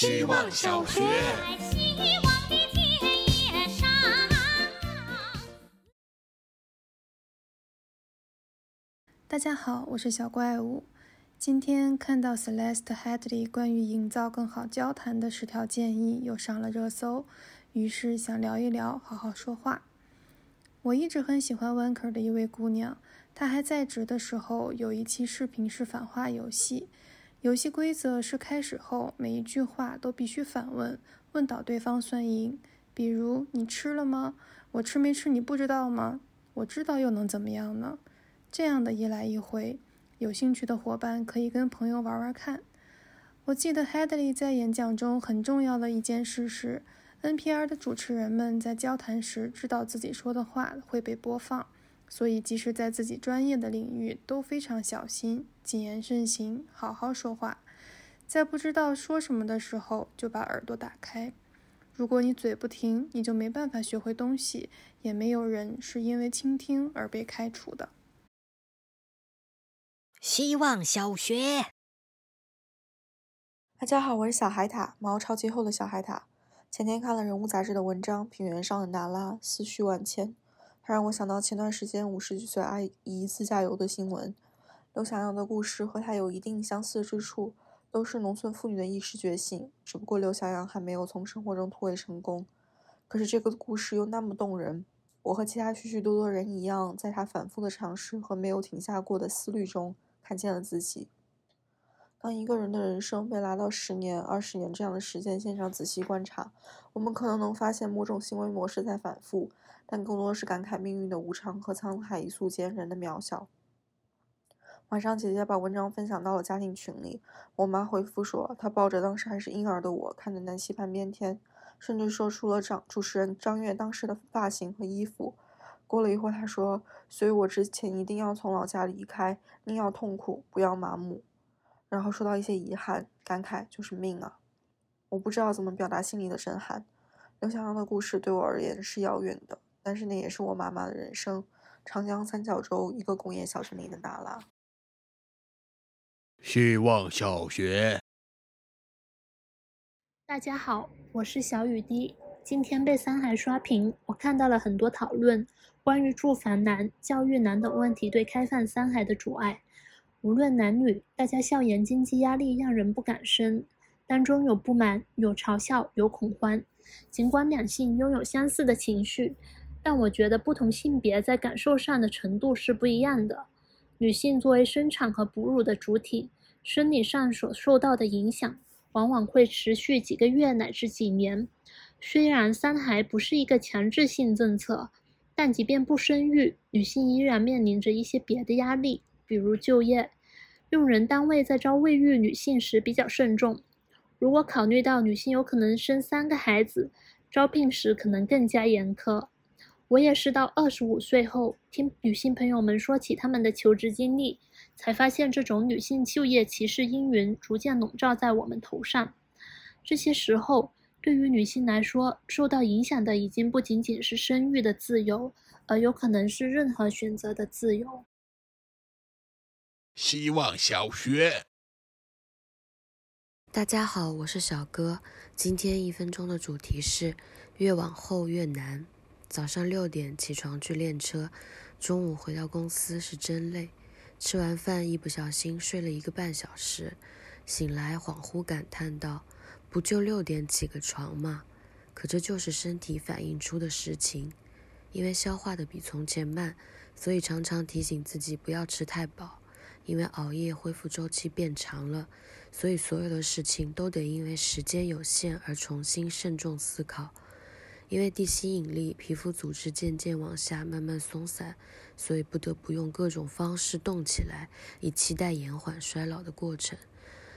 希望小学。希望的田野上。大家好，我是小怪物。今天看到 Celeste Headley 关于营造更好交谈的十条建议又上了热搜，于是想聊一聊好好说话。我一直很喜欢 Wanker 的一位姑娘，她还在职的时候有一期视频是反话游戏，游戏规则是开始后每一句话都必须反问，问倒对方算赢。比如你吃了吗？我吃没吃你不知道吗？我知道又能怎么样呢？这样的一来一回，有兴趣的伙伴可以跟朋友玩玩看。我记得 Hadley 在演讲中很重要的一件事是，NPR 的主持人们在交谈时知道自己说的话会被播放，所以即使在自己专业的领域都非常小心，谨言慎行，好好说话。在不知道说什么的时候，就把耳朵打开。如果你嘴不停，你就没办法学会东西，也没有人是因为倾听而被开除的。希望小学。大家好，我是小海獭，毛超级厚的小海獭。前天看了《人物》杂志的文章《平原上的娜拉》，思绪万千。它让我想到前段时间五十几岁阿姨自驾游的新闻。刘翔阳的故事和她有一定相似之处，都是农村妇女的意识觉醒，只不过刘翔阳还没有从生活中突围成功。可是这个故事又那么动人，我和其他许许多多人一样，在他反复的尝试和没有停下过的思虑中，看见了自己。当一个人的人生被拉到十年、二十年这样的时间线上仔细观察，我们可能能发现某种行为模式在反复，但更多是感慨命运的无常和沧海一粟间人的渺小。晚上，姐姐把文章分享到了家庭群里，我妈回复说，她抱着当时还是婴儿的我，看着南溪半边天，甚至说出了张主持人张悦当时的发型和衣服。过了一会儿，她说，所以我之前一定要从老家离开，宁要痛苦，不要麻木。然后说到一些遗憾，感慨就是命啊！我不知道怎么表达心里的震撼。刘翔阳的故事对我而言是遥远的，但是那也是我妈妈的人生。长江三角洲一个工业小镇里的娜拉。希望小学。大家好，我是小雨滴。今天被三海刷屏，我看到了很多讨论关于住房难、教育难等问题对开放三海的阻碍。无论男女，大家校园经济压力让人不敢生，当中有不满，有嘲笑，有恐慌。尽管两性拥有相似的情绪，但我觉得不同性别在感受上的程度是不一样的。女性作为生产和哺乳的主体，生理上所受到的影响，往往会持续几个月乃至几年。虽然三孩不是一个强制性政策，但即便不生育，女性依然面临着一些别的压力。比如就业，用人单位在招未育女性时比较慎重。如果考虑到女性有可能生三个孩子，招聘时可能更加严苛。我也是到二十五岁后，听女性朋友们说起她们的求职经历，才发现这种女性就业歧视阴云逐渐笼罩在我们头上。这些时候，对于女性来说，受到影响的已经不仅仅是生育的自由，而有可能是任何选择的自由。希望小学。大家好，我是小哥。今天一分钟的主题是越往后越难。早上六点起床去练车，中午回到公司是真累。吃完饭一不小心睡了一个半小时，醒来恍惚感叹道：“不就六点起个床吗？”可这就是身体反映出的实情。因为消化的比从前慢，所以常常提醒自己不要吃太饱。因为熬夜恢复周期变长了，所以所有的事情都得因为时间有限而重新慎重思考。因为地心引力，皮肤组织渐渐往下慢慢松散，所以不得不用各种方式动起来，以期待延缓衰老的过程。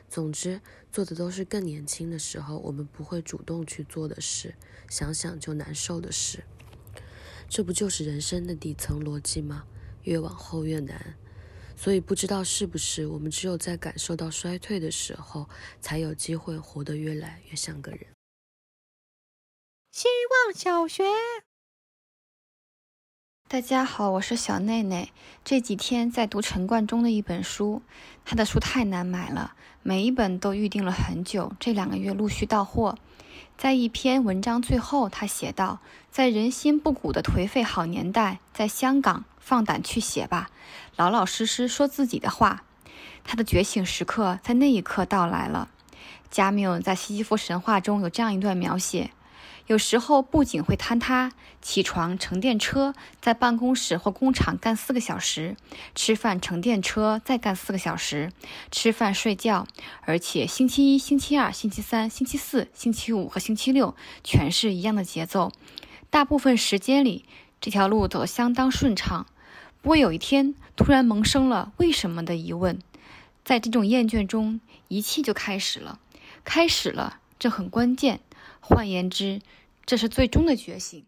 总之，做的都是更年轻的时候我们不会主动去做的事，想想就难受的事。这不就是人生的底层逻辑吗？越往后越难。所以不知道是不是我们只有在感受到衰退的时候，才有机会活得越来越像个人。希望小学。大家好，我是小内内。这几天在读陈冠中的一本书，他的书太难买了，每一本都预定了很久，这两个月陆续到货。在一篇文章最后，他写道：“在人心不古的颓废好年代，在香港放胆去写吧，老老实实说自己的话。”他的觉醒时刻在那一刻到来了。加缪在西西弗神话中有这样一段描写。有时候不仅会坍塌，起床乘电车，在办公室或工厂干四个小时，吃饭乘电车再干四个小时，吃饭睡觉，而且星期一、星期二、星期三、星期四、星期五和星期六全是一样的节奏。大部分时间里，这条路走得相当顺畅。不过有一天，突然萌生了为什么的疑问。在这种厌倦中，一切就开始了，开始了，这很关键。换言之，这是最终的觉醒。